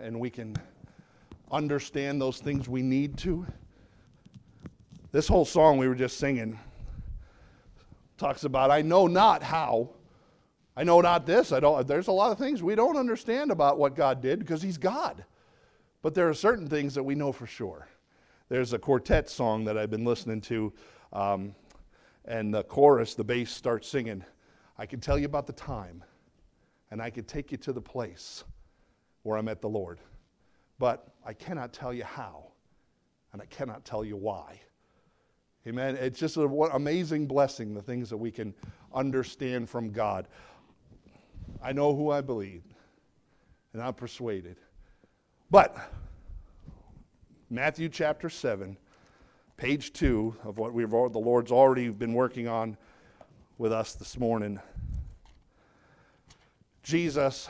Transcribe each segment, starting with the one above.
and we can understand those things we need to. This whole song we were just singing talks about I know not how. I know not this. I don't there's a lot of things we don't understand about what God did because he's God. But there are certain things that we know for sure. There's a quartet song that I've been listening to, um, and the chorus, the bass starts singing, I can tell you about the time, and I can take you to the place where I met the Lord. But I cannot tell you how, and I cannot tell you why. Amen. It's just an amazing blessing, the things that we can understand from God. I know who I believe, and I'm persuaded. But, Matthew chapter 7, page 2 of what we've the Lord's already been working on with us this morning. Jesus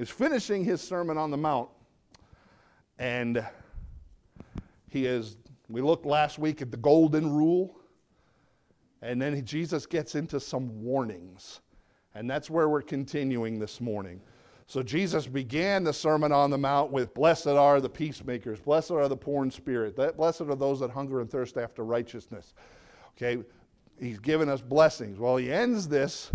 is finishing his Sermon on the Mount, and he is we looked last week at the golden rule, and then Jesus gets into some warnings. And that's where we're continuing this morning. So Jesus began the Sermon on the Mount with Blessed are the peacemakers, blessed are the poor in spirit, blessed are those that hunger and thirst after righteousness. Okay, he's given us blessings. Well, he ends this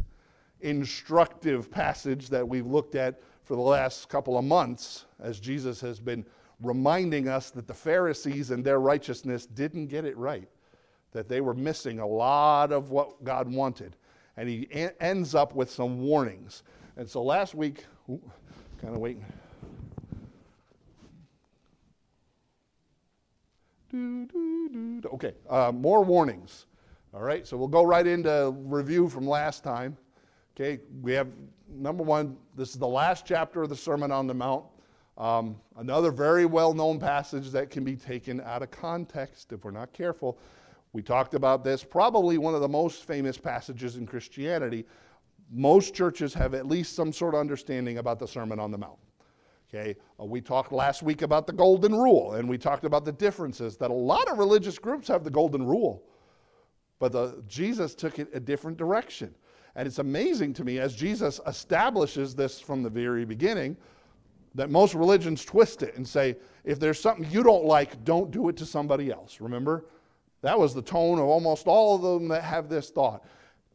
instructive passage that we've looked at for the last couple of months as Jesus has been reminding us that the Pharisees and their righteousness didn't get it right, that they were missing a lot of what God wanted. And he ends up with some warnings. And so last week, kind of waiting. Okay, uh, more warnings. All right, so we'll go right into review from last time. Okay, we have number one, this is the last chapter of the Sermon on the Mount. Um, another very well known passage that can be taken out of context if we're not careful. We talked about this, probably one of the most famous passages in Christianity. Most churches have at least some sort of understanding about the Sermon on the Mount. Okay, uh, we talked last week about the Golden Rule, and we talked about the differences that a lot of religious groups have the Golden Rule, but the, Jesus took it a different direction. And it's amazing to me as Jesus establishes this from the very beginning that most religions twist it and say, if there's something you don't like, don't do it to somebody else. Remember? That was the tone of almost all of them that have this thought.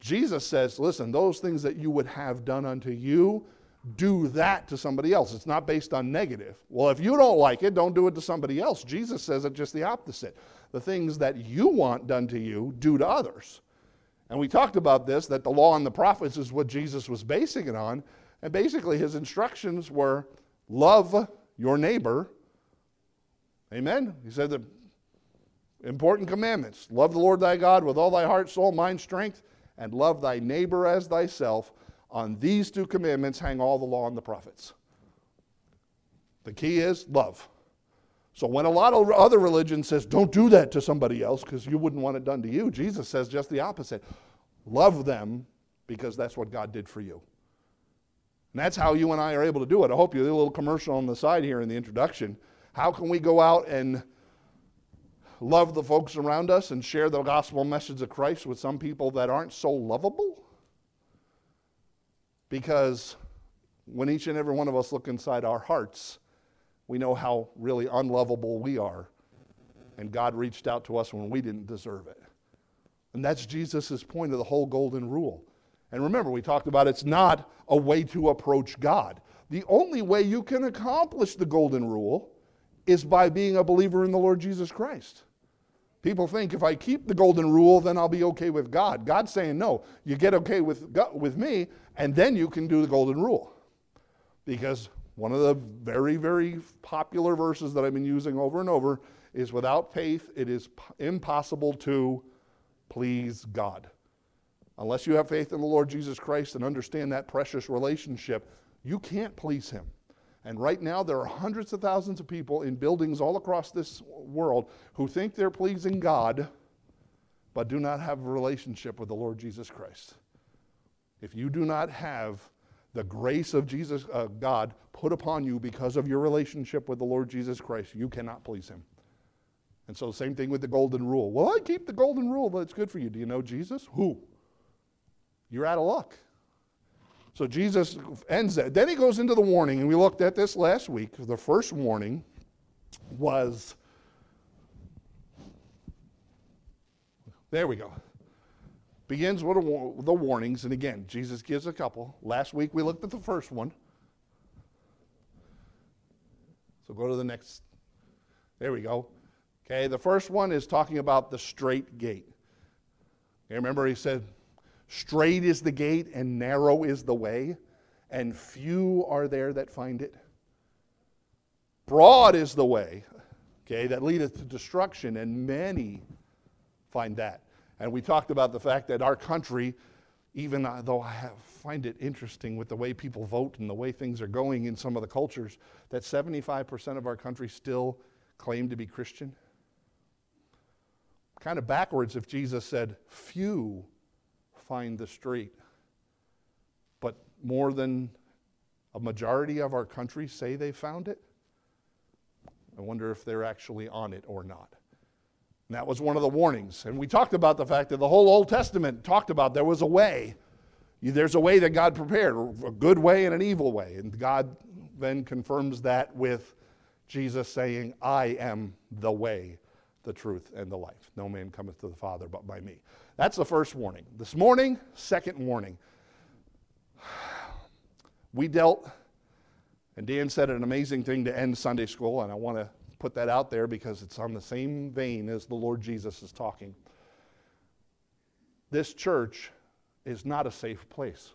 Jesus says, listen, those things that you would have done unto you, do that to somebody else. It's not based on negative. Well, if you don't like it, don't do it to somebody else. Jesus says it just the opposite. The things that you want done to you, do to others. And we talked about this that the law and the prophets is what Jesus was basing it on. And basically, his instructions were Love your neighbor. Amen. He said the important commandments love the Lord thy God with all thy heart, soul, mind, strength, and love thy neighbor as thyself. On these two commandments hang all the law and the prophets. The key is love. So when a lot of other religions says don't do that to somebody else because you wouldn't want it done to you, Jesus says just the opposite. Love them because that's what God did for you. And that's how you and I are able to do it. I hope you did a little commercial on the side here in the introduction. How can we go out and love the folks around us and share the gospel message of Christ with some people that aren't so lovable? Because when each and every one of us look inside our hearts, we know how really unlovable we are. And God reached out to us when we didn't deserve it. And that's Jesus' point of the whole golden rule. And remember, we talked about it's not a way to approach God. The only way you can accomplish the golden rule is by being a believer in the Lord Jesus Christ. People think if I keep the golden rule, then I'll be okay with God. God's saying, no, you get okay with, with me, and then you can do the golden rule. Because one of the very, very popular verses that I've been using over and over is without faith, it is impossible to please God. Unless you have faith in the Lord Jesus Christ and understand that precious relationship, you can't please Him. And right now, there are hundreds of thousands of people in buildings all across this world who think they're pleasing God, but do not have a relationship with the Lord Jesus Christ. If you do not have the grace of Jesus, uh, God, put upon you because of your relationship with the Lord Jesus Christ, you cannot please Him. And so, same thing with the golden rule. Well, I keep the golden rule, but it's good for you. Do you know Jesus? Who? you're out of luck. So Jesus ends that. Then he goes into the warning, and we looked at this last week. The first warning was there we go. Begins with the warnings, and again, Jesus gives a couple. Last week we looked at the first one. So go to the next. There we go. Okay, the first one is talking about the straight gate. Okay, remember he said, Straight is the gate and narrow is the way, and few are there that find it. Broad is the way, okay, that leadeth to destruction, and many find that. And we talked about the fact that our country, even though I have, find it interesting with the way people vote and the way things are going in some of the cultures, that 75% of our country still claim to be Christian. Kind of backwards if Jesus said, few find the street. But more than a majority of our country say they found it. I wonder if they're actually on it or not. And that was one of the warnings. And we talked about the fact that the whole Old Testament talked about there was a way. There's a way that God prepared, a good way and an evil way. And God then confirms that with Jesus saying, I am the way, the truth, and the life. No man cometh to the Father but by me. That's the first warning. This morning, second warning. We dealt, and Dan said an amazing thing to end Sunday school, and I want to put that out there because it's on the same vein as the Lord Jesus is talking. This church is not a safe place.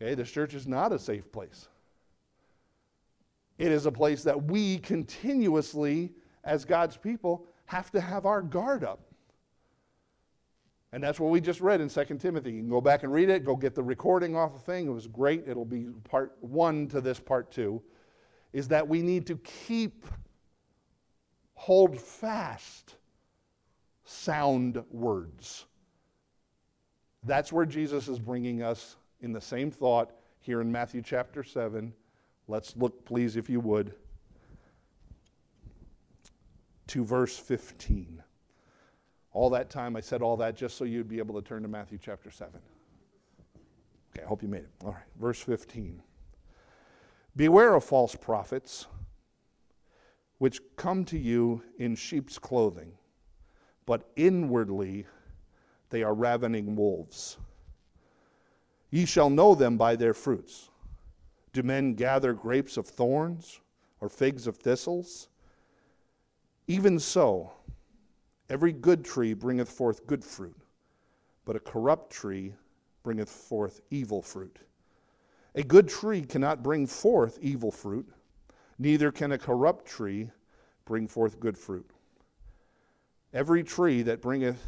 Okay, this church is not a safe place. It is a place that we continuously, as God's people, have to have our guard up. And that's what we just read in 2 Timothy. You can go back and read it, go get the recording off the thing. It was great. It'll be part one to this part two. Is that we need to keep, hold fast sound words. That's where Jesus is bringing us in the same thought here in Matthew chapter 7. Let's look, please, if you would, to verse 15. All that time, I said all that just so you'd be able to turn to Matthew chapter 7. Okay, I hope you made it. All right, verse 15. Beware of false prophets, which come to you in sheep's clothing, but inwardly they are ravening wolves. Ye shall know them by their fruits. Do men gather grapes of thorns or figs of thistles? Even so, Every good tree bringeth forth good fruit, but a corrupt tree bringeth forth evil fruit. A good tree cannot bring forth evil fruit, neither can a corrupt tree bring forth good fruit. Every tree that bringeth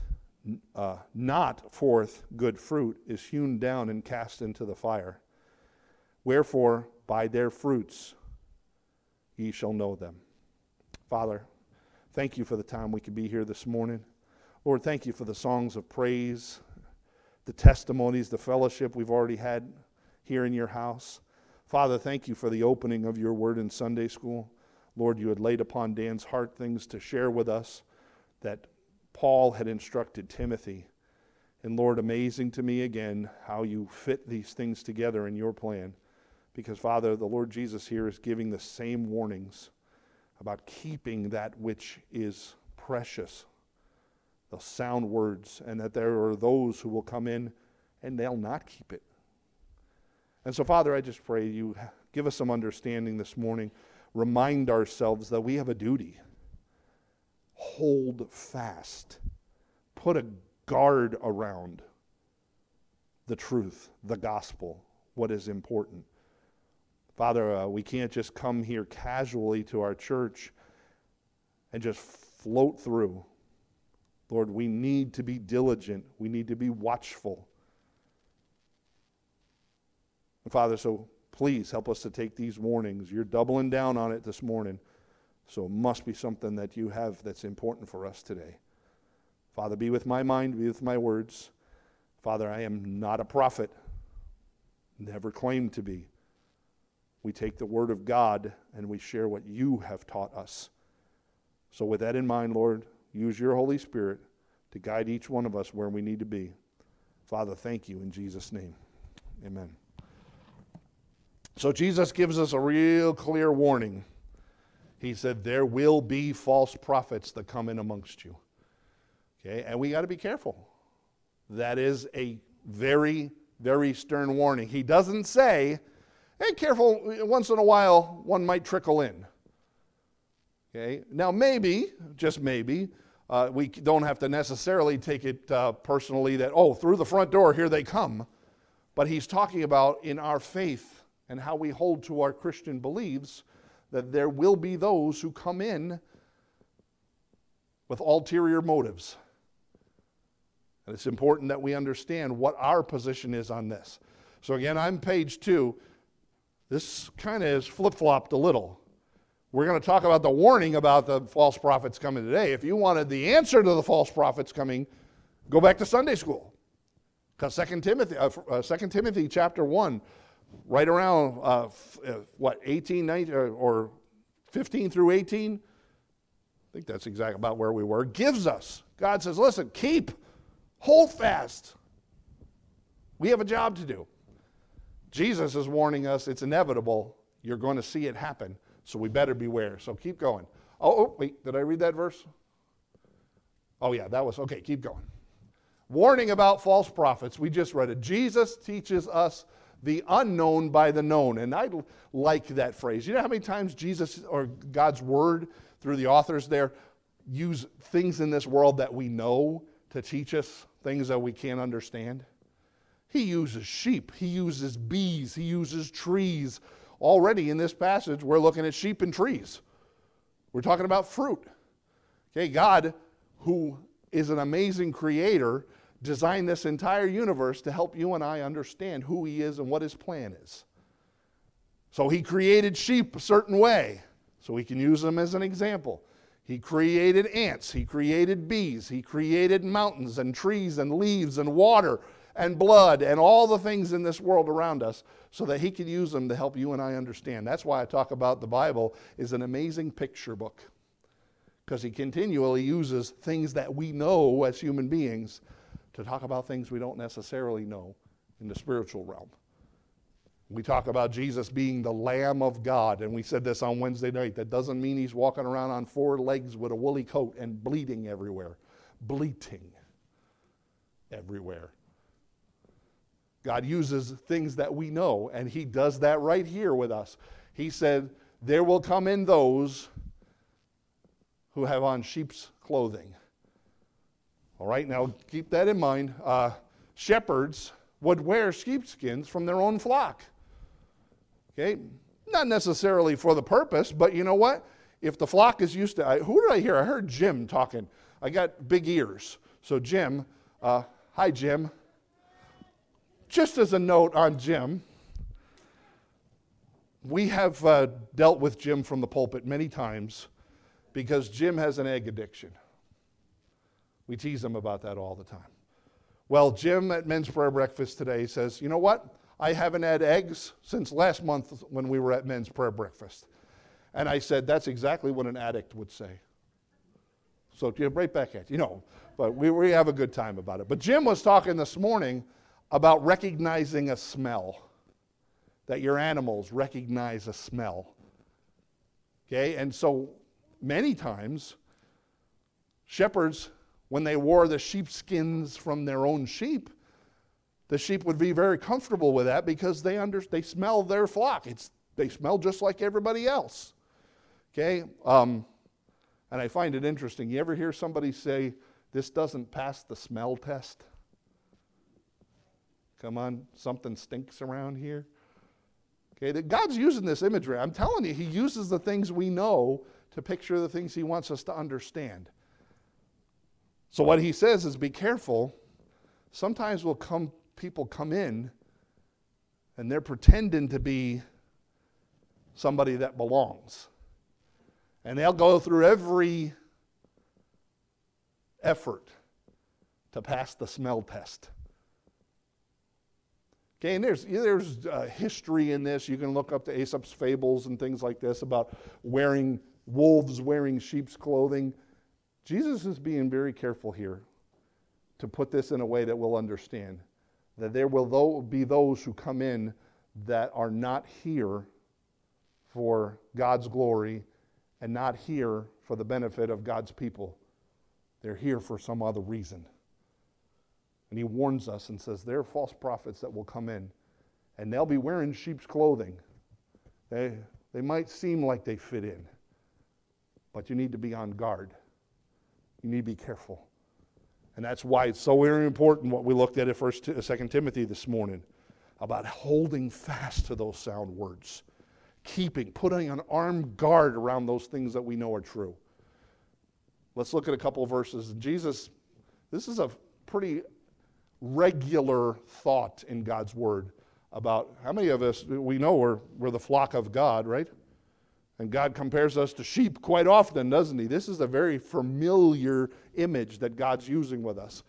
uh, not forth good fruit is hewn down and cast into the fire. Wherefore, by their fruits ye shall know them. Father, Thank you for the time we could be here this morning. Lord, thank you for the songs of praise, the testimonies, the fellowship we've already had here in your house. Father, thank you for the opening of your word in Sunday school. Lord, you had laid upon Dan's heart things to share with us that Paul had instructed Timothy. And Lord, amazing to me again how you fit these things together in your plan. Because, Father, the Lord Jesus here is giving the same warnings about keeping that which is precious, the sound words, and that there are those who will come in and they'll not keep it. And so, Father, I just pray you give us some understanding this morning. Remind ourselves that we have a duty. Hold fast. Put a guard around the truth, the gospel, what is important. Father, uh, we can't just come here casually to our church and just float through. Lord, we need to be diligent. We need to be watchful. Father, so please help us to take these warnings. You're doubling down on it this morning, so it must be something that you have that's important for us today. Father, be with my mind, be with my words. Father, I am not a prophet, never claimed to be. We take the Word of God and we share what you have taught us. So, with that in mind, Lord, use your Holy Spirit to guide each one of us where we need to be. Father, thank you in Jesus' name. Amen. So Jesus gives us a real clear warning. He said, There will be false prophets that come in amongst you. Okay, and we got to be careful. That is a very, very stern warning. He doesn't say, Hey, careful, once in a while, one might trickle in. Okay, now maybe, just maybe, uh, we don't have to necessarily take it uh, personally that, oh, through the front door, here they come. But he's talking about in our faith and how we hold to our Christian beliefs that there will be those who come in with ulterior motives. And it's important that we understand what our position is on this. So, again, I'm page two. This kind of is flip flopped a little. We're going to talk about the warning about the false prophets coming today. If you wanted the answer to the false prophets coming, go back to Sunday school. Because 2 Timothy, uh, uh, 2 Timothy chapter 1, right around, uh, f- uh, what, 18, 19, or, or 15 through 18, I think that's exactly about where we were, gives us. God says, listen, keep, hold fast. We have a job to do. Jesus is warning us it's inevitable. You're going to see it happen. So we better beware. So keep going. Oh, oh, wait, did I read that verse? Oh, yeah, that was okay. Keep going. Warning about false prophets. We just read it. Jesus teaches us the unknown by the known. And I like that phrase. You know how many times Jesus or God's word through the authors there use things in this world that we know to teach us things that we can't understand? He uses sheep, he uses bees, he uses trees already in this passage, we're looking at sheep and trees. We're talking about fruit. Okay, God, who is an amazing creator, designed this entire universe to help you and I understand who He is and what His plan is. So He created sheep a certain way, so we can use them as an example. He created ants, He created bees, He created mountains and trees and leaves and water and blood and all the things in this world around us so that he could use them to help you and I understand. That's why I talk about the Bible is an amazing picture book because he continually uses things that we know as human beings to talk about things we don't necessarily know in the spiritual realm. We talk about Jesus being the Lamb of God, and we said this on Wednesday night. That doesn't mean he's walking around on four legs with a woolly coat and bleeding everywhere, bleating everywhere. God uses things that we know, and He does that right here with us. He said, There will come in those who have on sheep's clothing. All right, now keep that in mind. Uh, shepherds would wear sheepskins from their own flock. Okay, not necessarily for the purpose, but you know what? If the flock is used to, I, who did I hear? I heard Jim talking. I got big ears. So, Jim, uh, hi, Jim. Just as a note on Jim, we have uh, dealt with Jim from the pulpit many times because Jim has an egg addiction. We tease them about that all the time. Well, Jim at men's prayer breakfast today says, You know what? I haven't had eggs since last month when we were at men's prayer breakfast. And I said, That's exactly what an addict would say. So, right back at you, you know, but we, we have a good time about it. But Jim was talking this morning about recognizing a smell, that your animals recognize a smell. Okay, and so many times, shepherds, when they wore the sheepskins from their own sheep, the sheep would be very comfortable with that because they, under, they smell their flock. It's, they smell just like everybody else. Okay? Um, and I find it interesting. You ever hear somebody say, This doesn't pass the smell test? Come on, something stinks around here. Okay, God's using this imagery. I'm telling you, He uses the things we know to picture the things He wants us to understand. So what He says is, be careful. Sometimes will come people come in, and they're pretending to be somebody that belongs, and they'll go through every effort to pass the smell test. Okay, and there's, there's uh, history in this. You can look up the Aesop's fables and things like this about wearing wolves wearing sheep's clothing. Jesus is being very careful here to put this in a way that we'll understand. that there will be those who come in that are not here for God's glory and not here for the benefit of God's people. They're here for some other reason. And he warns us and says, There are false prophets that will come in, and they'll be wearing sheep's clothing. They, they might seem like they fit in, but you need to be on guard. You need to be careful. And that's why it's so very important what we looked at at First, uh, Second Timothy this morning about holding fast to those sound words, keeping, putting an armed guard around those things that we know are true. Let's look at a couple verses. Jesus, this is a pretty regular thought in God's Word about how many of us, we know we're, we're the flock of God, right? And God compares us to sheep quite often, doesn't He? This is a very familiar image that God's using with us.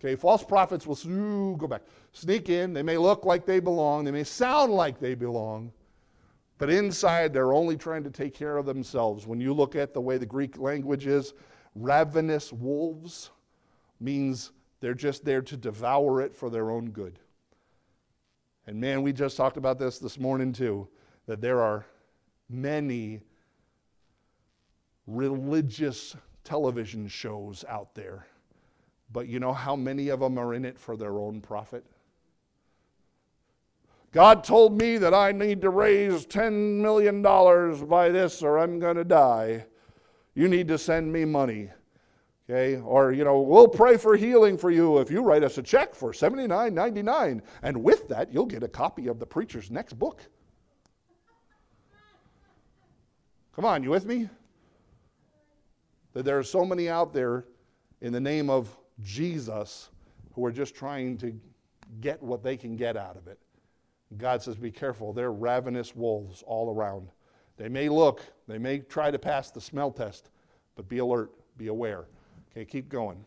Okay, false prophets will go back, sneak in. They may look like they belong, they may sound like they belong, but inside they're only trying to take care of themselves. When you look at the way the Greek language is, ravenous wolves means they're just there to devour it for their own good. And man, we just talked about this this morning too, that there are many religious television shows out there. But you know how many of them are in it for their own profit? God told me that I need to raise $10 million by this or I'm going to die. You need to send me money. Okay? Or, you know, we'll pray for healing for you if you write us a check for $79.99. And with that, you'll get a copy of the preacher's next book. Come on, you with me? That there are so many out there in the name of Jesus who are just trying to get what they can get out of it. God says, Be careful. They're ravenous wolves all around. They may look, they may try to pass the smell test, but be alert, be aware. Okay, keep going.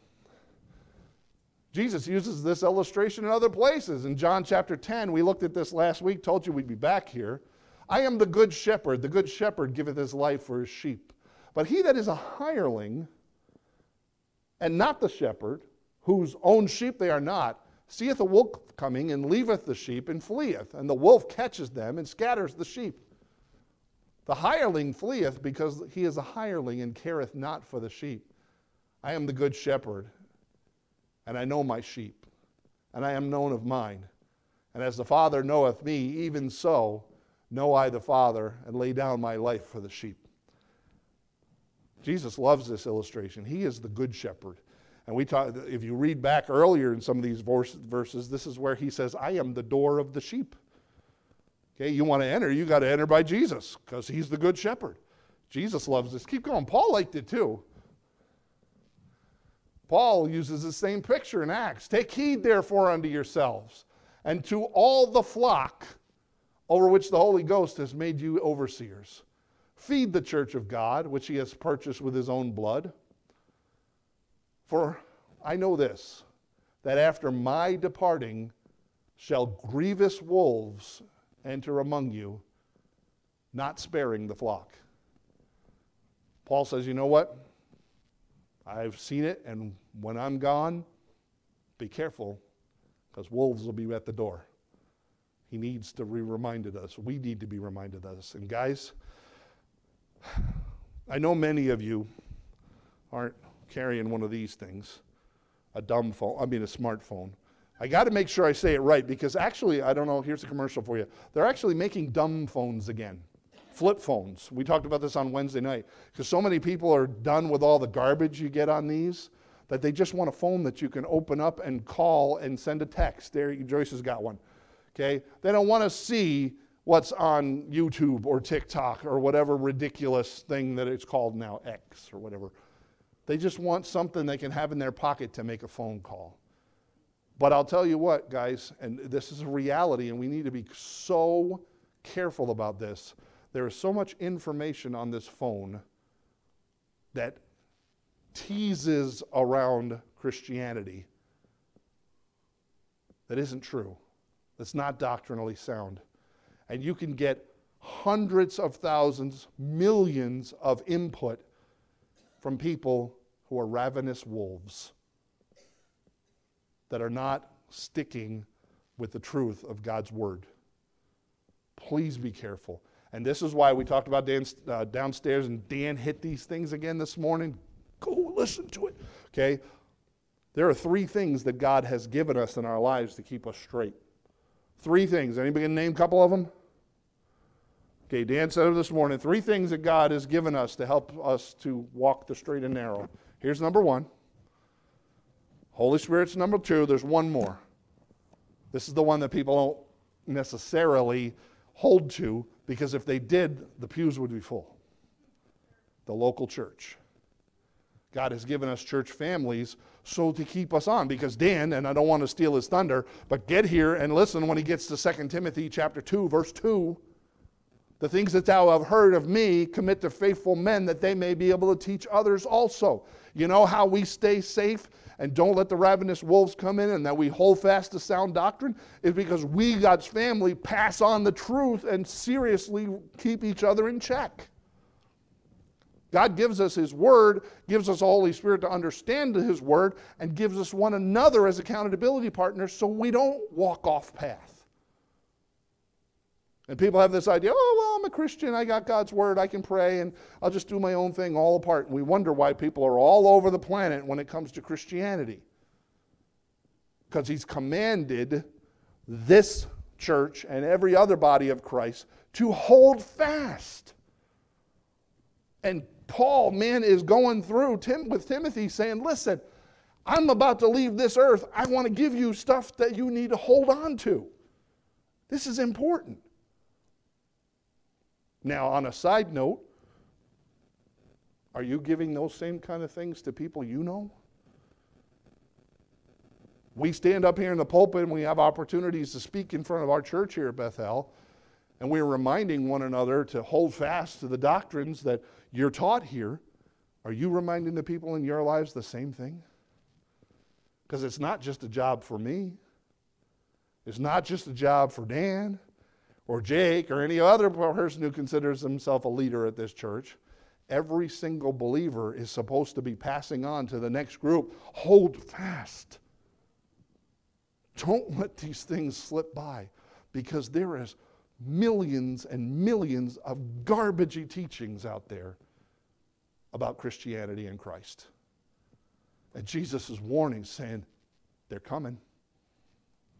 Jesus uses this illustration in other places. In John chapter 10, we looked at this last week, told you we'd be back here. I am the good shepherd. The good shepherd giveth his life for his sheep. But he that is a hireling, and not the shepherd, whose own sheep they are not, seeth a wolf coming, and leaveth the sheep, and fleeth. And the wolf catches them, and scatters the sheep. The hireling fleeth because he is a hireling, and careth not for the sheep. I am the good shepherd, and I know my sheep, and I am known of mine. And as the Father knoweth me, even so know I the Father, and lay down my life for the sheep. Jesus loves this illustration. He is the good shepherd. And we talk, if you read back earlier in some of these verses, this is where he says, I am the door of the sheep. Okay, you want to enter, you got to enter by Jesus because he's the good shepherd. Jesus loves this. Keep going. Paul liked it too. Paul uses the same picture in Acts. Take heed, therefore, unto yourselves and to all the flock over which the Holy Ghost has made you overseers. Feed the church of God, which he has purchased with his own blood. For I know this, that after my departing shall grievous wolves enter among you, not sparing the flock. Paul says, You know what? I've seen it, and when I'm gone, be careful because wolves will be at the door. He needs to be reminded us. We need to be reminded of us. And guys, I know many of you aren't carrying one of these things, a dumb phone, I mean a smartphone. I got to make sure I say it right because actually, I don't know, here's a commercial for you. They're actually making dumb phones again flip phones. We talked about this on Wednesday night because so many people are done with all the garbage you get on these that they just want a phone that you can open up and call and send a text. There, Joyce has got one. Okay? They don't want to see what's on YouTube or TikTok or whatever ridiculous thing that it's called now, X or whatever. They just want something they can have in their pocket to make a phone call. But I'll tell you what, guys, and this is a reality, and we need to be so careful about this. There is so much information on this phone that teases around Christianity that isn't true, that's not doctrinally sound. And you can get hundreds of thousands, millions of input from people who are ravenous wolves that are not sticking with the truth of God's word. Please be careful. And this is why we talked about Dan, uh, downstairs, and Dan hit these things again this morning. Go listen to it. Okay? There are three things that God has given us in our lives to keep us straight. Three things. Anybody can name a couple of them? Okay, Dan said it this morning. Three things that God has given us to help us to walk the straight and narrow. Here's number one. Holy Spirit's number two. There's one more. This is the one that people don't necessarily hold to because if they did, the pews would be full. The local church. God has given us church families so to keep us on because Dan, and I don't want to steal his thunder, but get here and listen when he gets to 2 Timothy chapter 2 verse 2. The things that thou have heard of me commit to faithful men that they may be able to teach others also. You know how we stay safe and don't let the ravenous wolves come in and that we hold fast to sound doctrine is because we, God's family, pass on the truth and seriously keep each other in check. God gives us His Word, gives us the Holy Spirit to understand His Word, and gives us one another as accountability partners so we don't walk off path. And people have this idea oh, well, I'm a Christian, I got God's Word, I can pray, and I'll just do my own thing all apart. And we wonder why people are all over the planet when it comes to Christianity. Because He's commanded this church and every other body of Christ to hold fast. And Paul, man, is going through Tim, with Timothy saying, Listen, I'm about to leave this earth. I want to give you stuff that you need to hold on to. This is important. Now, on a side note, are you giving those same kind of things to people you know? We stand up here in the pulpit and we have opportunities to speak in front of our church here at Bethel, and we're reminding one another to hold fast to the doctrines that you're taught here, are you reminding the people in your lives the same thing? Because it's not just a job for me, it's not just a job for Dan or Jake or any other person who considers himself a leader at this church. Every single believer is supposed to be passing on to the next group. Hold fast. Don't let these things slip by because there is millions and millions of garbagey teachings out there about Christianity and Christ. And Jesus is warning, saying, They're coming.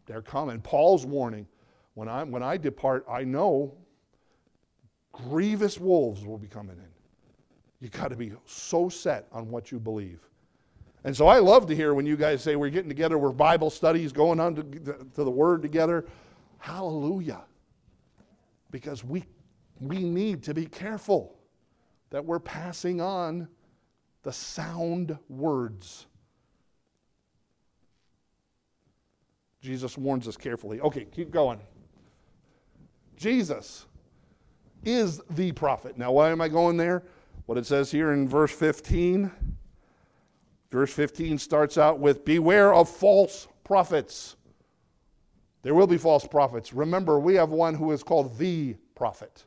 They're coming. Paul's warning, when I, when I depart, I know grievous wolves will be coming in. You got to be so set on what you believe. And so I love to hear when you guys say we're getting together, we're Bible studies, going on to, to the Word together. Hallelujah. Because we, we need to be careful that we're passing on the sound words. Jesus warns us carefully. Okay, keep going. Jesus is the prophet. Now, why am I going there? What it says here in verse 15. Verse 15 starts out with Beware of false prophets. There will be false prophets. Remember, we have one who is called the prophet.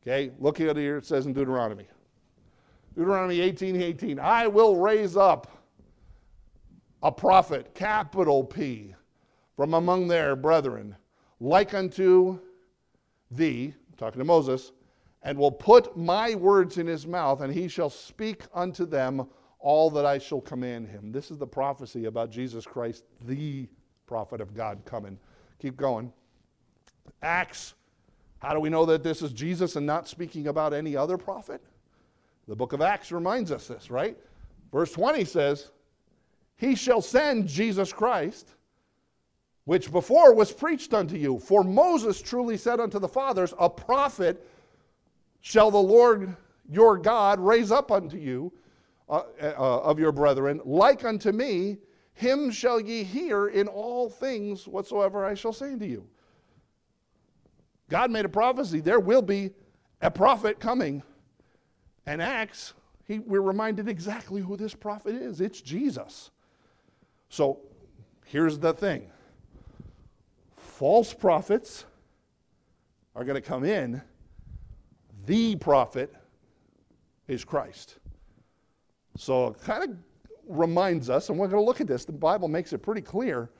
Okay, look at here. It says in Deuteronomy. Deuteronomy 18 18. I will raise up a prophet, capital P, from among their brethren, like unto thee, talking to Moses, and will put my words in his mouth, and he shall speak unto them all that I shall command him. This is the prophecy about Jesus Christ, the prophet of God, coming. Keep going. Acts how do we know that this is Jesus and not speaking about any other prophet? The book of Acts reminds us this, right? Verse 20 says, He shall send Jesus Christ, which before was preached unto you. For Moses truly said unto the fathers, A prophet shall the Lord your God raise up unto you uh, uh, of your brethren, like unto me, him shall ye hear in all things whatsoever I shall say unto you. God made a prophecy. There will be a prophet coming. And Acts, he, we're reminded exactly who this prophet is. It's Jesus. So here's the thing false prophets are going to come in. The prophet is Christ. So kind of reminds us, and we're going to look at this, the Bible makes it pretty clear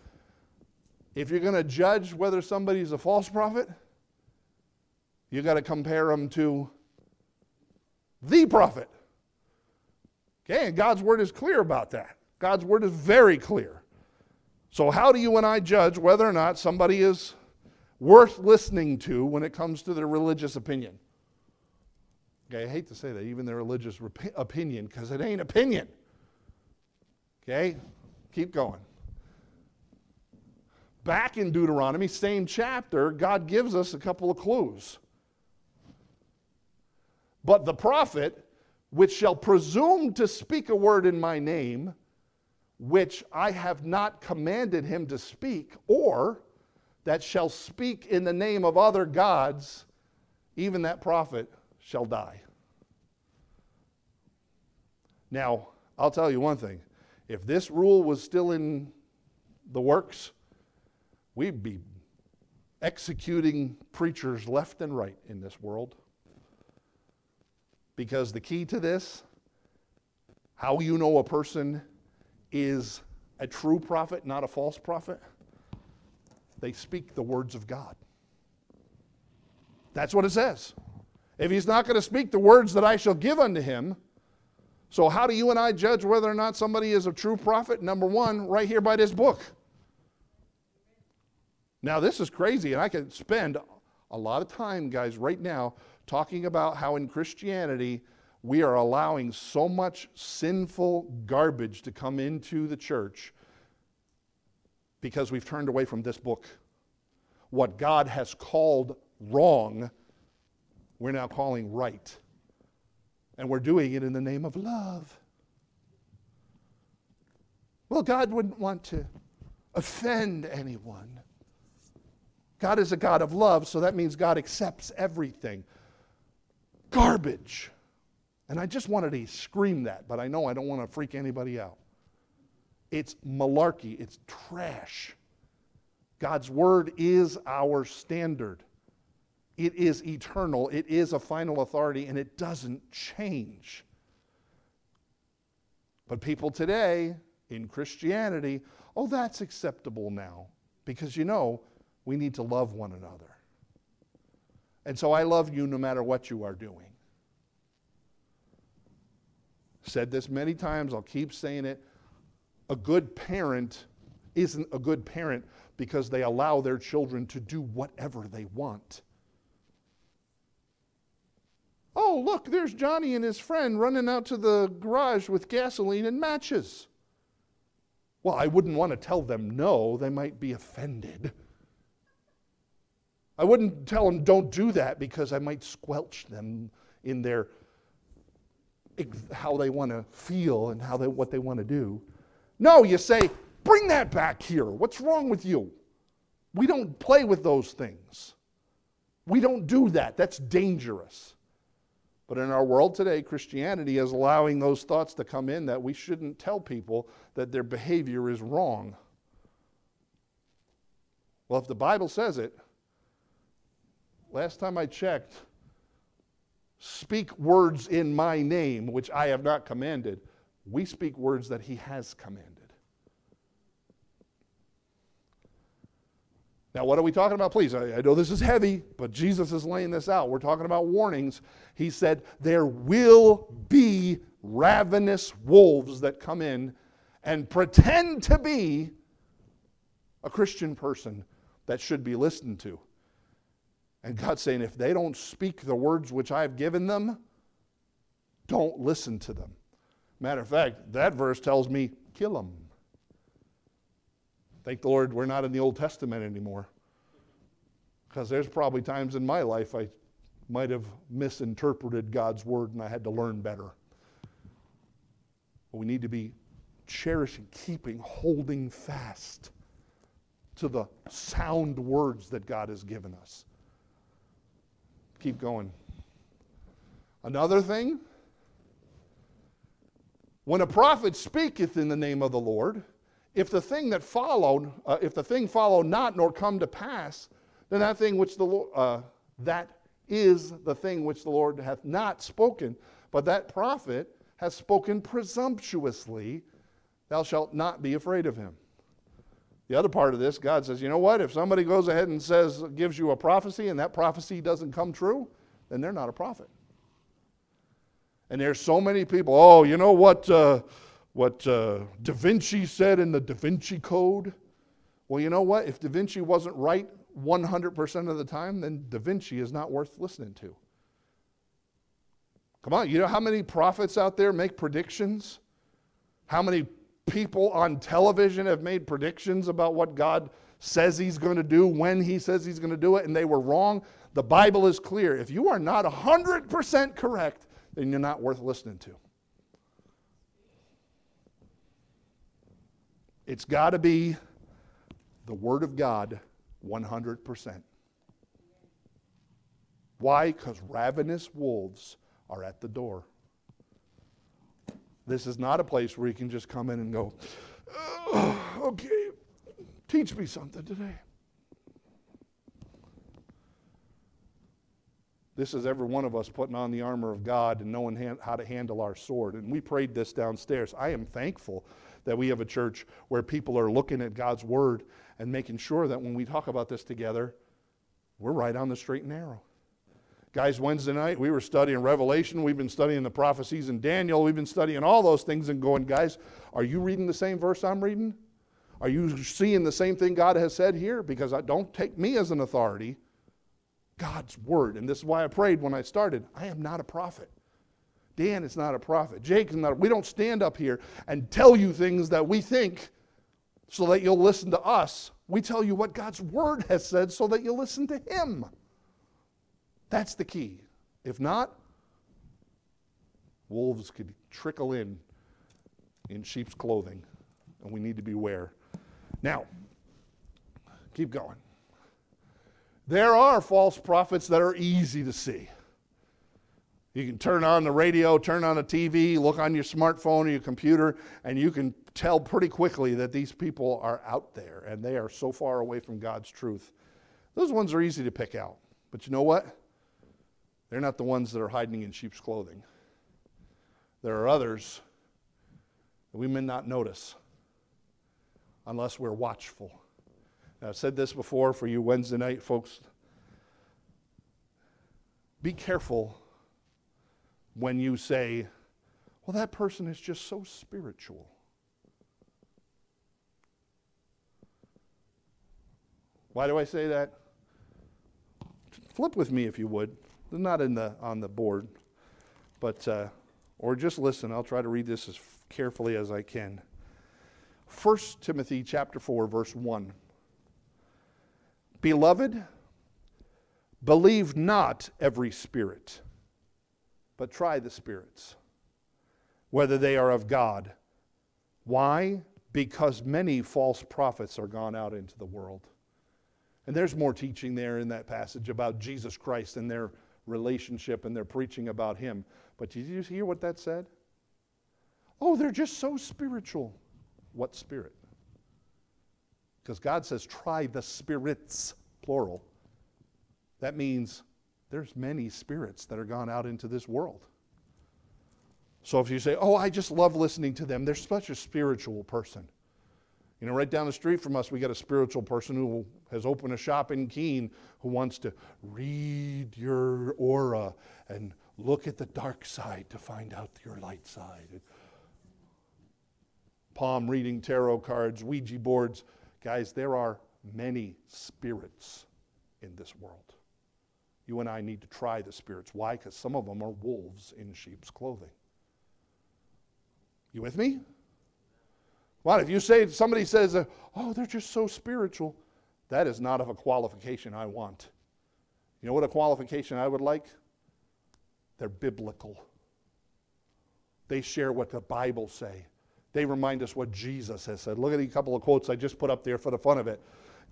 if you're going to judge whether somebody's a false prophet, you got to compare them to the prophet. Okay, and God's word is clear about that. God's word is very clear. So, how do you and I judge whether or not somebody is worth listening to when it comes to their religious opinion? Okay, I hate to say that, even their religious rep- opinion, because it ain't opinion. Okay, keep going. Back in Deuteronomy, same chapter, God gives us a couple of clues. But the prophet, which shall presume to speak a word in my name, which I have not commanded him to speak, or that shall speak in the name of other gods, even that prophet shall die. Now, I'll tell you one thing. If this rule was still in the works, we'd be executing preachers left and right in this world. Because the key to this, how you know a person is a true prophet, not a false prophet? They speak the words of God. That's what it says. If he's not going to speak the words that I shall give unto him, so how do you and I judge whether or not somebody is a true prophet? Number one, right here by this book. Now, this is crazy, and I could spend a lot of time, guys, right now talking about how in Christianity, we are allowing so much sinful garbage to come into the church because we've turned away from this book. What God has called wrong, we're now calling right. And we're doing it in the name of love. Well, God wouldn't want to offend anyone. God is a God of love, so that means God accepts everything. Garbage. And I just wanted to scream that, but I know I don't want to freak anybody out. It's malarkey, it's trash. God's word is our standard. It is eternal, it is a final authority, and it doesn't change. But people today in Christianity, oh, that's acceptable now. Because you know, we need to love one another. And so I love you no matter what you are doing. Said this many times, I'll keep saying it. A good parent isn't a good parent because they allow their children to do whatever they want. Oh, look, there's Johnny and his friend running out to the garage with gasoline and matches. Well, I wouldn't want to tell them no, they might be offended. I wouldn't tell them don't do that because I might squelch them in their how they want to feel and how they, what they want to do. No, you say, bring that back here. What's wrong with you? We don't play with those things. We don't do that. That's dangerous. But in our world today, Christianity is allowing those thoughts to come in that we shouldn't tell people that their behavior is wrong. Well, if the Bible says it, last time I checked, speak words in my name, which I have not commanded. We speak words that he has commanded. Now, what are we talking about? Please, I, I, know this is heavy, but Jesus is laying this out. We're talking about warnings. He said, There will be ravenous wolves that come in and pretend to be a Christian person that should be listened to. And God's saying, if they don't speak the words which I've given them, don't listen to them. Matter of fact, that verse tells me, kill them. Thank the Lord we're not in the Old Testament anymore. Because there's probably times in my life I might have misinterpreted God's word and I had to learn better. But we need to be cherishing, keeping, holding fast to the sound words that God has given us. Keep going. Another thing, when a prophet speaketh in the name of the Lord, if the thing that followed, uh, if the thing follow not nor come to pass, then that thing which the uh, that is the thing which the Lord hath not spoken, but that prophet has spoken presumptuously, thou shalt not be afraid of him. The other part of this, God says, you know what? If somebody goes ahead and says, gives you a prophecy and that prophecy doesn't come true, then they're not a prophet. And there's so many people, oh, you know what, uh, what uh, Da Vinci said in the Da Vinci Code? Well, you know what? If Da Vinci wasn't right 100% of the time, then Da Vinci is not worth listening to. Come on, you know how many prophets out there make predictions? How many people on television have made predictions about what God says He's going to do when He says He's going to do it, and they were wrong? The Bible is clear. If you are not 100% correct, then you're not worth listening to. It's got to be the Word of God 100%. Why? Because ravenous wolves are at the door. This is not a place where you can just come in and go, oh, okay, teach me something today. This is every one of us putting on the armor of God and knowing how to handle our sword. And we prayed this downstairs. I am thankful that we have a church where people are looking at God's word and making sure that when we talk about this together, we're right on the straight and narrow. Guys, Wednesday night we were studying Revelation. We've been studying the prophecies in Daniel. We've been studying all those things and going, guys, are you reading the same verse I'm reading? Are you seeing the same thing God has said here? Because I don't take me as an authority. God's word. And this is why I prayed when I started. I am not a prophet. Dan is not a prophet. Jake is not. We don't stand up here and tell you things that we think so that you'll listen to us. We tell you what God's word has said so that you'll listen to him. That's the key. If not, wolves could trickle in in sheep's clothing, and we need to beware. Now, keep going. There are false prophets that are easy to see. You can turn on the radio, turn on the TV, look on your smartphone or your computer, and you can tell pretty quickly that these people are out there and they are so far away from God's truth. Those ones are easy to pick out. But you know what? They're not the ones that are hiding in sheep's clothing. There are others that we may not notice unless we're watchful. Now, I've said this before for you Wednesday night folks. Be careful when you say, well, that person is just so spiritual. Why do I say that? Flip with me if you would. They're not in the, on the board, but, uh, or just listen. I'll try to read this as carefully as I can. 1 Timothy chapter 4, verse 1. Beloved, believe not every spirit, but try the spirits, whether they are of God. Why? Because many false prophets are gone out into the world. And there's more teaching there in that passage about Jesus Christ and their relationship and they're preaching about him. But did you hear what that said? Oh, they're just so spiritual. What spirit? Because God says, try the spirits, plural. That means there's many spirits that are gone out into this world. So if you say, oh, I just love listening to them, they're such a spiritual person. You know, right down the street from us, we got a spiritual person who has opened a shop in Keene who wants to read your aura and look at the dark side to find out your light side. Palm reading tarot cards, Ouija boards. Guys, there are many spirits in this world. You and I need to try the spirits. Why? Because some of them are wolves in sheep's clothing. You with me? What if you say somebody says, uh, "Oh, they're just so spiritual," that is not of a qualification I want. You know what a qualification I would like? They're biblical. They share what the Bible say. They remind us what Jesus has said. Look at a couple of quotes I just put up there for the fun of it.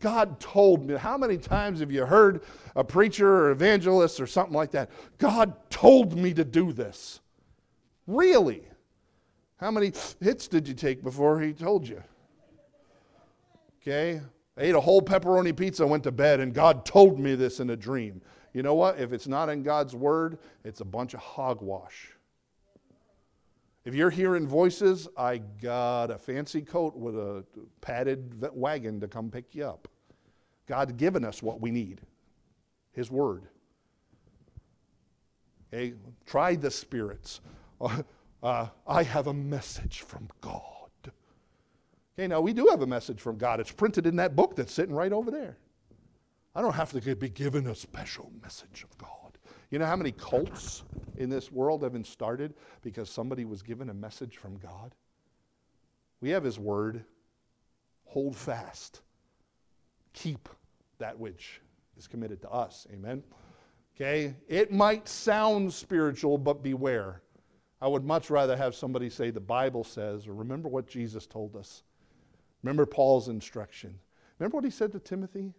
God told me. How many times have you heard a preacher or evangelist or something like that? God told me to do this. Really? How many hits did you take before he told you? Okay? I ate a whole pepperoni pizza, went to bed, and God told me this in a dream. You know what? If it's not in God's word, it's a bunch of hogwash. If you're hearing voices, I got a fancy coat with a padded wagon to come pick you up. God's given us what we need His Word. Okay? Try the spirits. Uh, uh, I have a message from God. Okay, now we do have a message from God. It's printed in that book that's sitting right over there. I don't have to be given a special message of God. You know how many cults in this world have been started because somebody was given a message from God? We have His Word. Hold fast. Keep that which is committed to us. Amen. Okay? It might sound spiritual, but beware. I would much rather have somebody say, the Bible says, or remember what Jesus told us. Remember Paul's instruction. Remember what he said to Timothy?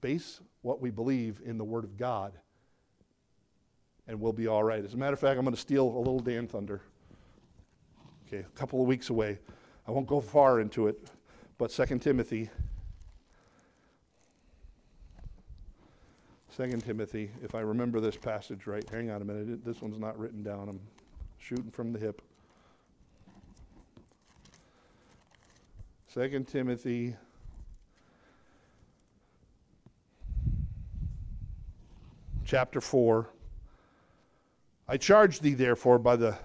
Base what we believe in the Word of God, and we'll be all right. As a matter of fact, I'm going to steal a little Dan Thunder. Okay, a couple of weeks away. I won't go far into it, but 2 Timothy. 2 Timothy, if I remember this passage right, hang on a minute. This one's not written down. I'm shooting from the hip. 2 Timothy chapter 4. I charge thee therefore by the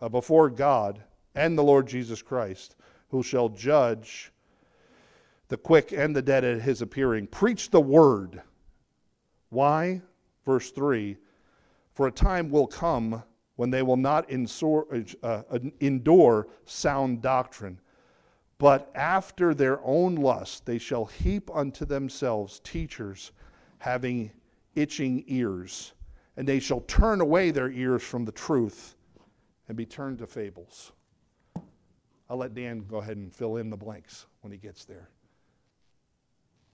uh, before God and the Lord Jesus Christ, who shall judge the quick and the dead at his appearing. Preach the word. Why? Verse 3 For a time will come when they will not insor, uh, endure sound doctrine, but after their own lust they shall heap unto themselves teachers having itching ears, and they shall turn away their ears from the truth and be turned to fables. I'll let Dan go ahead and fill in the blanks when he gets there.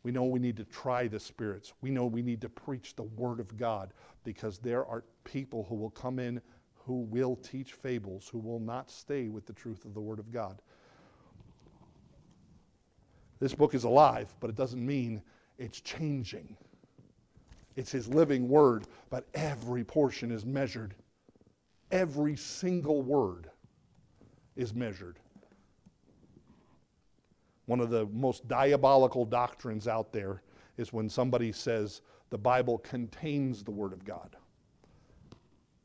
We know we need to try the spirits. We know we need to preach the word of God because there are people who will come in who will teach fables, who will not stay with the truth of the word of God. This book is alive, but it doesn't mean it's changing. It's His living word, but every portion is measured. Every single word is measured. One of the most diabolical doctrines out there is when somebody says the Bible contains the Word of God.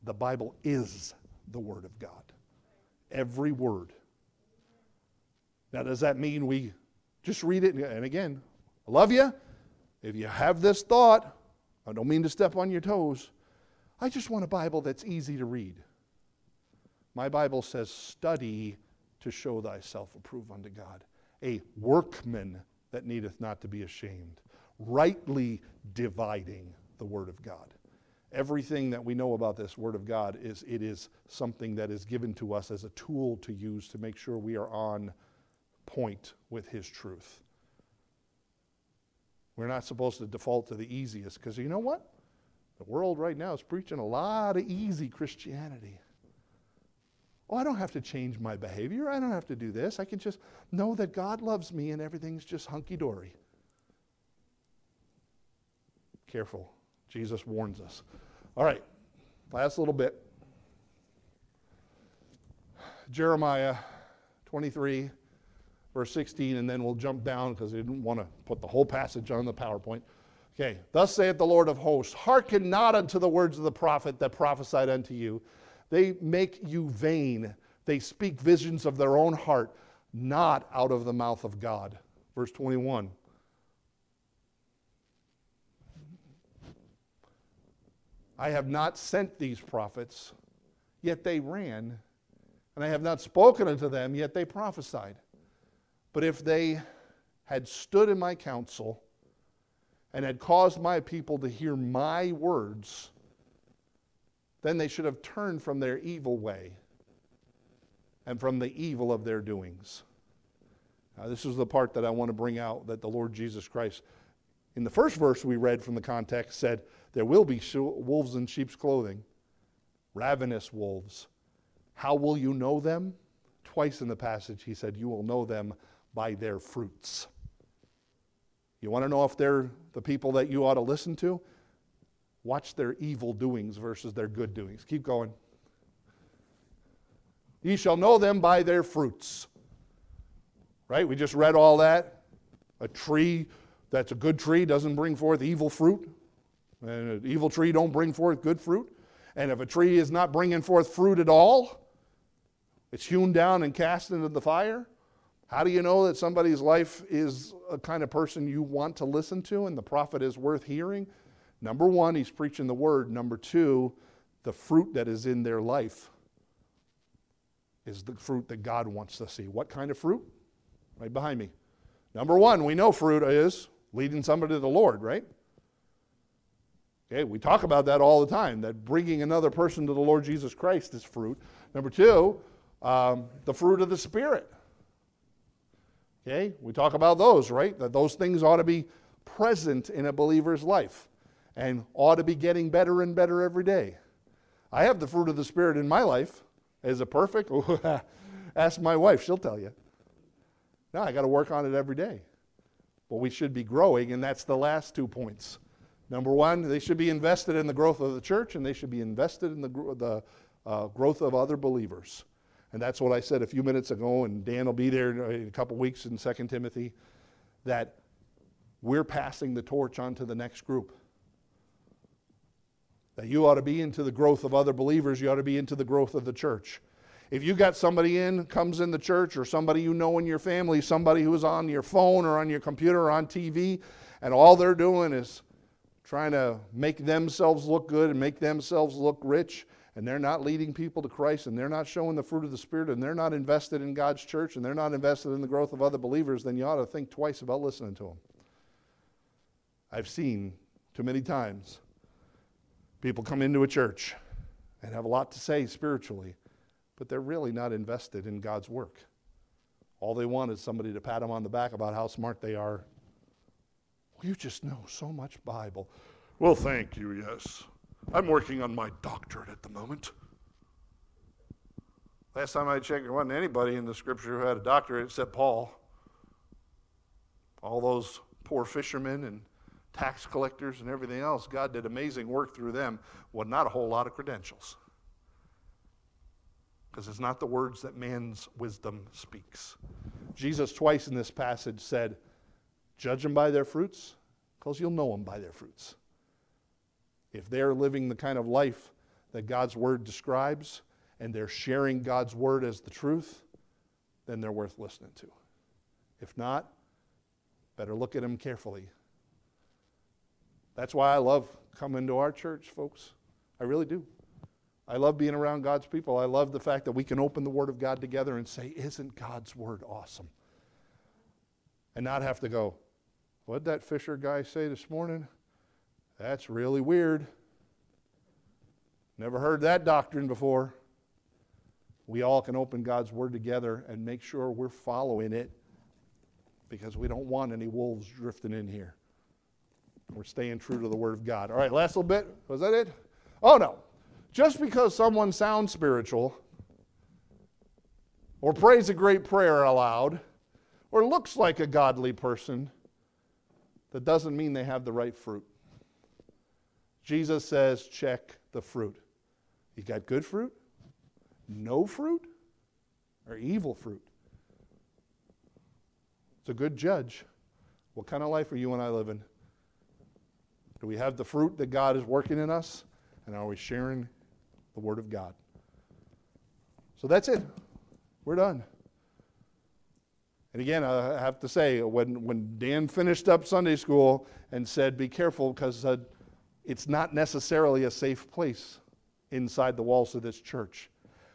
The Bible is the Word of God. Every word. Now, does that mean we just read it? And again, I love you. If you have this thought, I don't mean to step on your toes. I just want a Bible that's easy to read. My Bible says, study to show thyself approved unto God. A workman that needeth not to be ashamed, rightly dividing the Word of God. Everything that we know about this Word of God is it is something that is given to us as a tool to use to make sure we are on point with His truth. We're not supposed to default to the easiest because you know what? The world right now is preaching a lot of easy Christianity. Oh, I don't have to change my behavior. I don't have to do this. I can just know that God loves me and everything's just hunky dory. Careful. Jesus warns us. All right, last little bit. Jeremiah 23 verse 16, and then we'll jump down because I didn't want to put the whole passage on the PowerPoint. Okay, thus saith the Lord of hosts Hearken not unto the words of the prophet that prophesied unto you. They make you vain. They speak visions of their own heart, not out of the mouth of God. Verse 21. I have not sent these prophets, yet they ran, and I have not spoken unto them, yet they prophesied. But if they had stood in my counsel and had caused my people to hear my words, then they should have turned from their evil way and from the evil of their doings. Now, this is the part that I want to bring out that the Lord Jesus Christ, in the first verse we read from the context, said, There will be wolves in sheep's clothing, ravenous wolves. How will you know them? Twice in the passage, he said, You will know them by their fruits. You want to know if they're the people that you ought to listen to? Watch their evil doings versus their good doings. Keep going. Ye shall know them by their fruits. Right? We just read all that. A tree that's a good tree doesn't bring forth evil fruit. And an evil tree don't bring forth good fruit. And if a tree is not bringing forth fruit at all, it's hewn down and cast into the fire. How do you know that somebody's life is a kind of person you want to listen to and the prophet is worth hearing? Number one, he's preaching the word. Number two, the fruit that is in their life is the fruit that God wants to see. What kind of fruit? Right behind me. Number one, we know fruit is leading somebody to the Lord, right? Okay, we talk about that all the time, that bringing another person to the Lord Jesus Christ is fruit. Number two, um, the fruit of the Spirit. Okay, we talk about those, right? That those things ought to be present in a believer's life and ought to be getting better and better every day. I have the fruit of the Spirit in my life. Is it perfect? Ask my wife, she'll tell you. No, I got to work on it every day. But we should be growing, and that's the last two points. Number one, they should be invested in the growth of the church, and they should be invested in the, the uh, growth of other believers. And that's what I said a few minutes ago, and Dan will be there in a couple weeks in 2 Timothy, that we're passing the torch on to the next group. That you ought to be into the growth of other believers, you ought to be into the growth of the church. If you got somebody in, comes in the church, or somebody you know in your family, somebody who's on your phone or on your computer or on TV, and all they're doing is trying to make themselves look good and make themselves look rich, and they're not leading people to Christ, and they're not showing the fruit of the Spirit, and they're not invested in God's church, and they're not invested in the growth of other believers, then you ought to think twice about listening to them. I've seen too many times people come into a church and have a lot to say spiritually but they're really not invested in God's work. All they want is somebody to pat them on the back about how smart they are. Well, you just know so much Bible. Well, thank you, yes. I'm working on my doctorate at the moment. Last time I checked, there wasn't anybody in the scripture who had a doctorate except Paul. All those poor fishermen and tax collectors and everything else, God did amazing work through them. Well, not a whole lot of credentials because it's not the words that man's wisdom speaks. Jesus, twice in this passage, said, Judge them by their fruits, because you'll know them by their fruits. If they're living the kind of life that God's word describes and they're sharing God's word as the truth, then they're worth listening to. If not, better look at them carefully. That's why I love coming to our church, folks. I really do. I love being around God's people. I love the fact that we can open the Word of God together and say, Isn't God's Word awesome? And not have to go, What did that Fisher guy say this morning? That's really weird. Never heard that doctrine before. We all can open God's Word together and make sure we're following it because we don't want any wolves drifting in here. We're staying true to the Word of God. All right, last little bit. Was that it? Oh, no. Just because someone sounds spiritual, or prays a great prayer aloud, or looks like a godly person, that doesn't mean they have the right fruit. Jesus says, check the fruit. You got good fruit, no fruit, or evil fruit. It's a good judge. What kind of life are you and I living? Do we have the fruit that God is working in us? And are we sharing the Word of God. So that's it. We're done. And again, I have to say, when, when Dan finished up Sunday school and said, be careful because uh, it's not necessarily a safe place inside the walls of this church,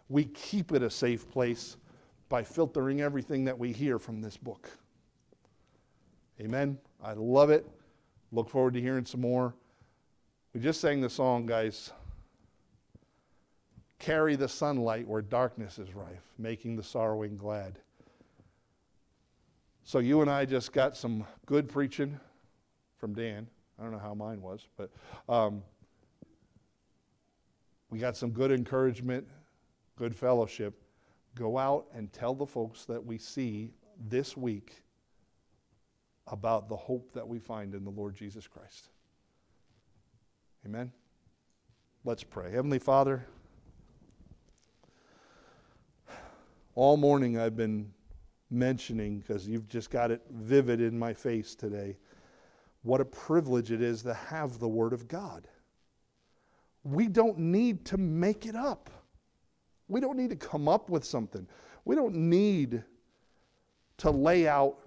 we keep it a safe place by filtering everything that we hear from this book. Amen. I love it. Look forward to hearing some more. We just sang the song, guys carry the sunlight where darkness is rife, making the sorrowing glad. So you and I just got some good preaching from Dan. I don't know how mine was, but um, we got some good encouragement, good fellowship. Go out and tell the folks that we see this week about the hope that we find in the Lord Jesus Christ. Amen. Let's pray. Heavenly Father, All morning I've been mentioning, because you've just got it vivid in my face today, what a privilege it is to have the Word of God. We don't need to make it up. We don't need to come up with something. We don't need to lay out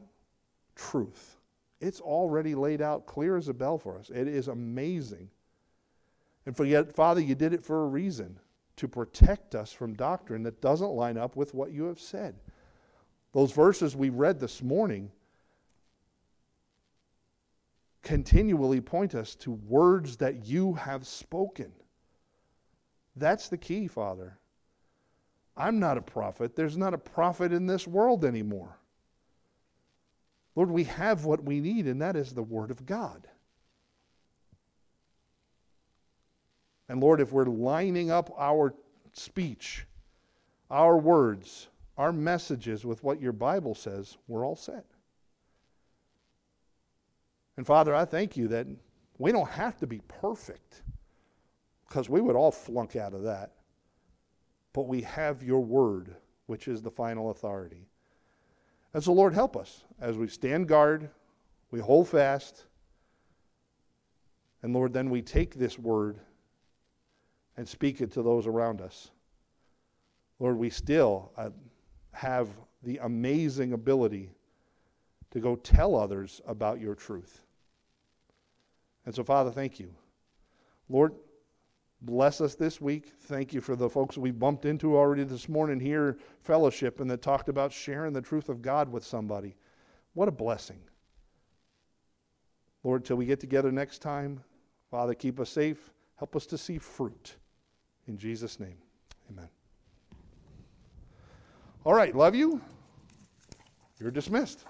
truth. It's already laid out clear as a bell for us. It is amazing. And for yet, Father, you did it for a reason to protect us from doctrine that doesn't line up with what you have said. Those verses we read this morning continually point us to words that you have spoken. That's the key, Father. I'm not a prophet. There's not a prophet in this world anymore. Lord, we have what we need, and that is the Word of God. And Lord, if we're lining up our speech, our words, our messages with what your Bible says, we're all set. And Father, I thank you that we don't have to be perfect because we would all flunk out of that. But we have your word, which is the final authority. And so, Lord, help us as we stand guard, we hold fast, and Lord, then we take this word and speak it to those around us. Lord, we still uh, have the amazing ability to go tell others about your truth. And so, Father, thank you. Lord, bless us this week. Thank you for the folks we bumped into already this morning here, fellowship, and that talked about sharing the truth of God with somebody. What a blessing. Lord, till we get together next time, Father, keep us safe. Help us to see fruit. In Jesus' name, amen. All right, love you. You're dismissed.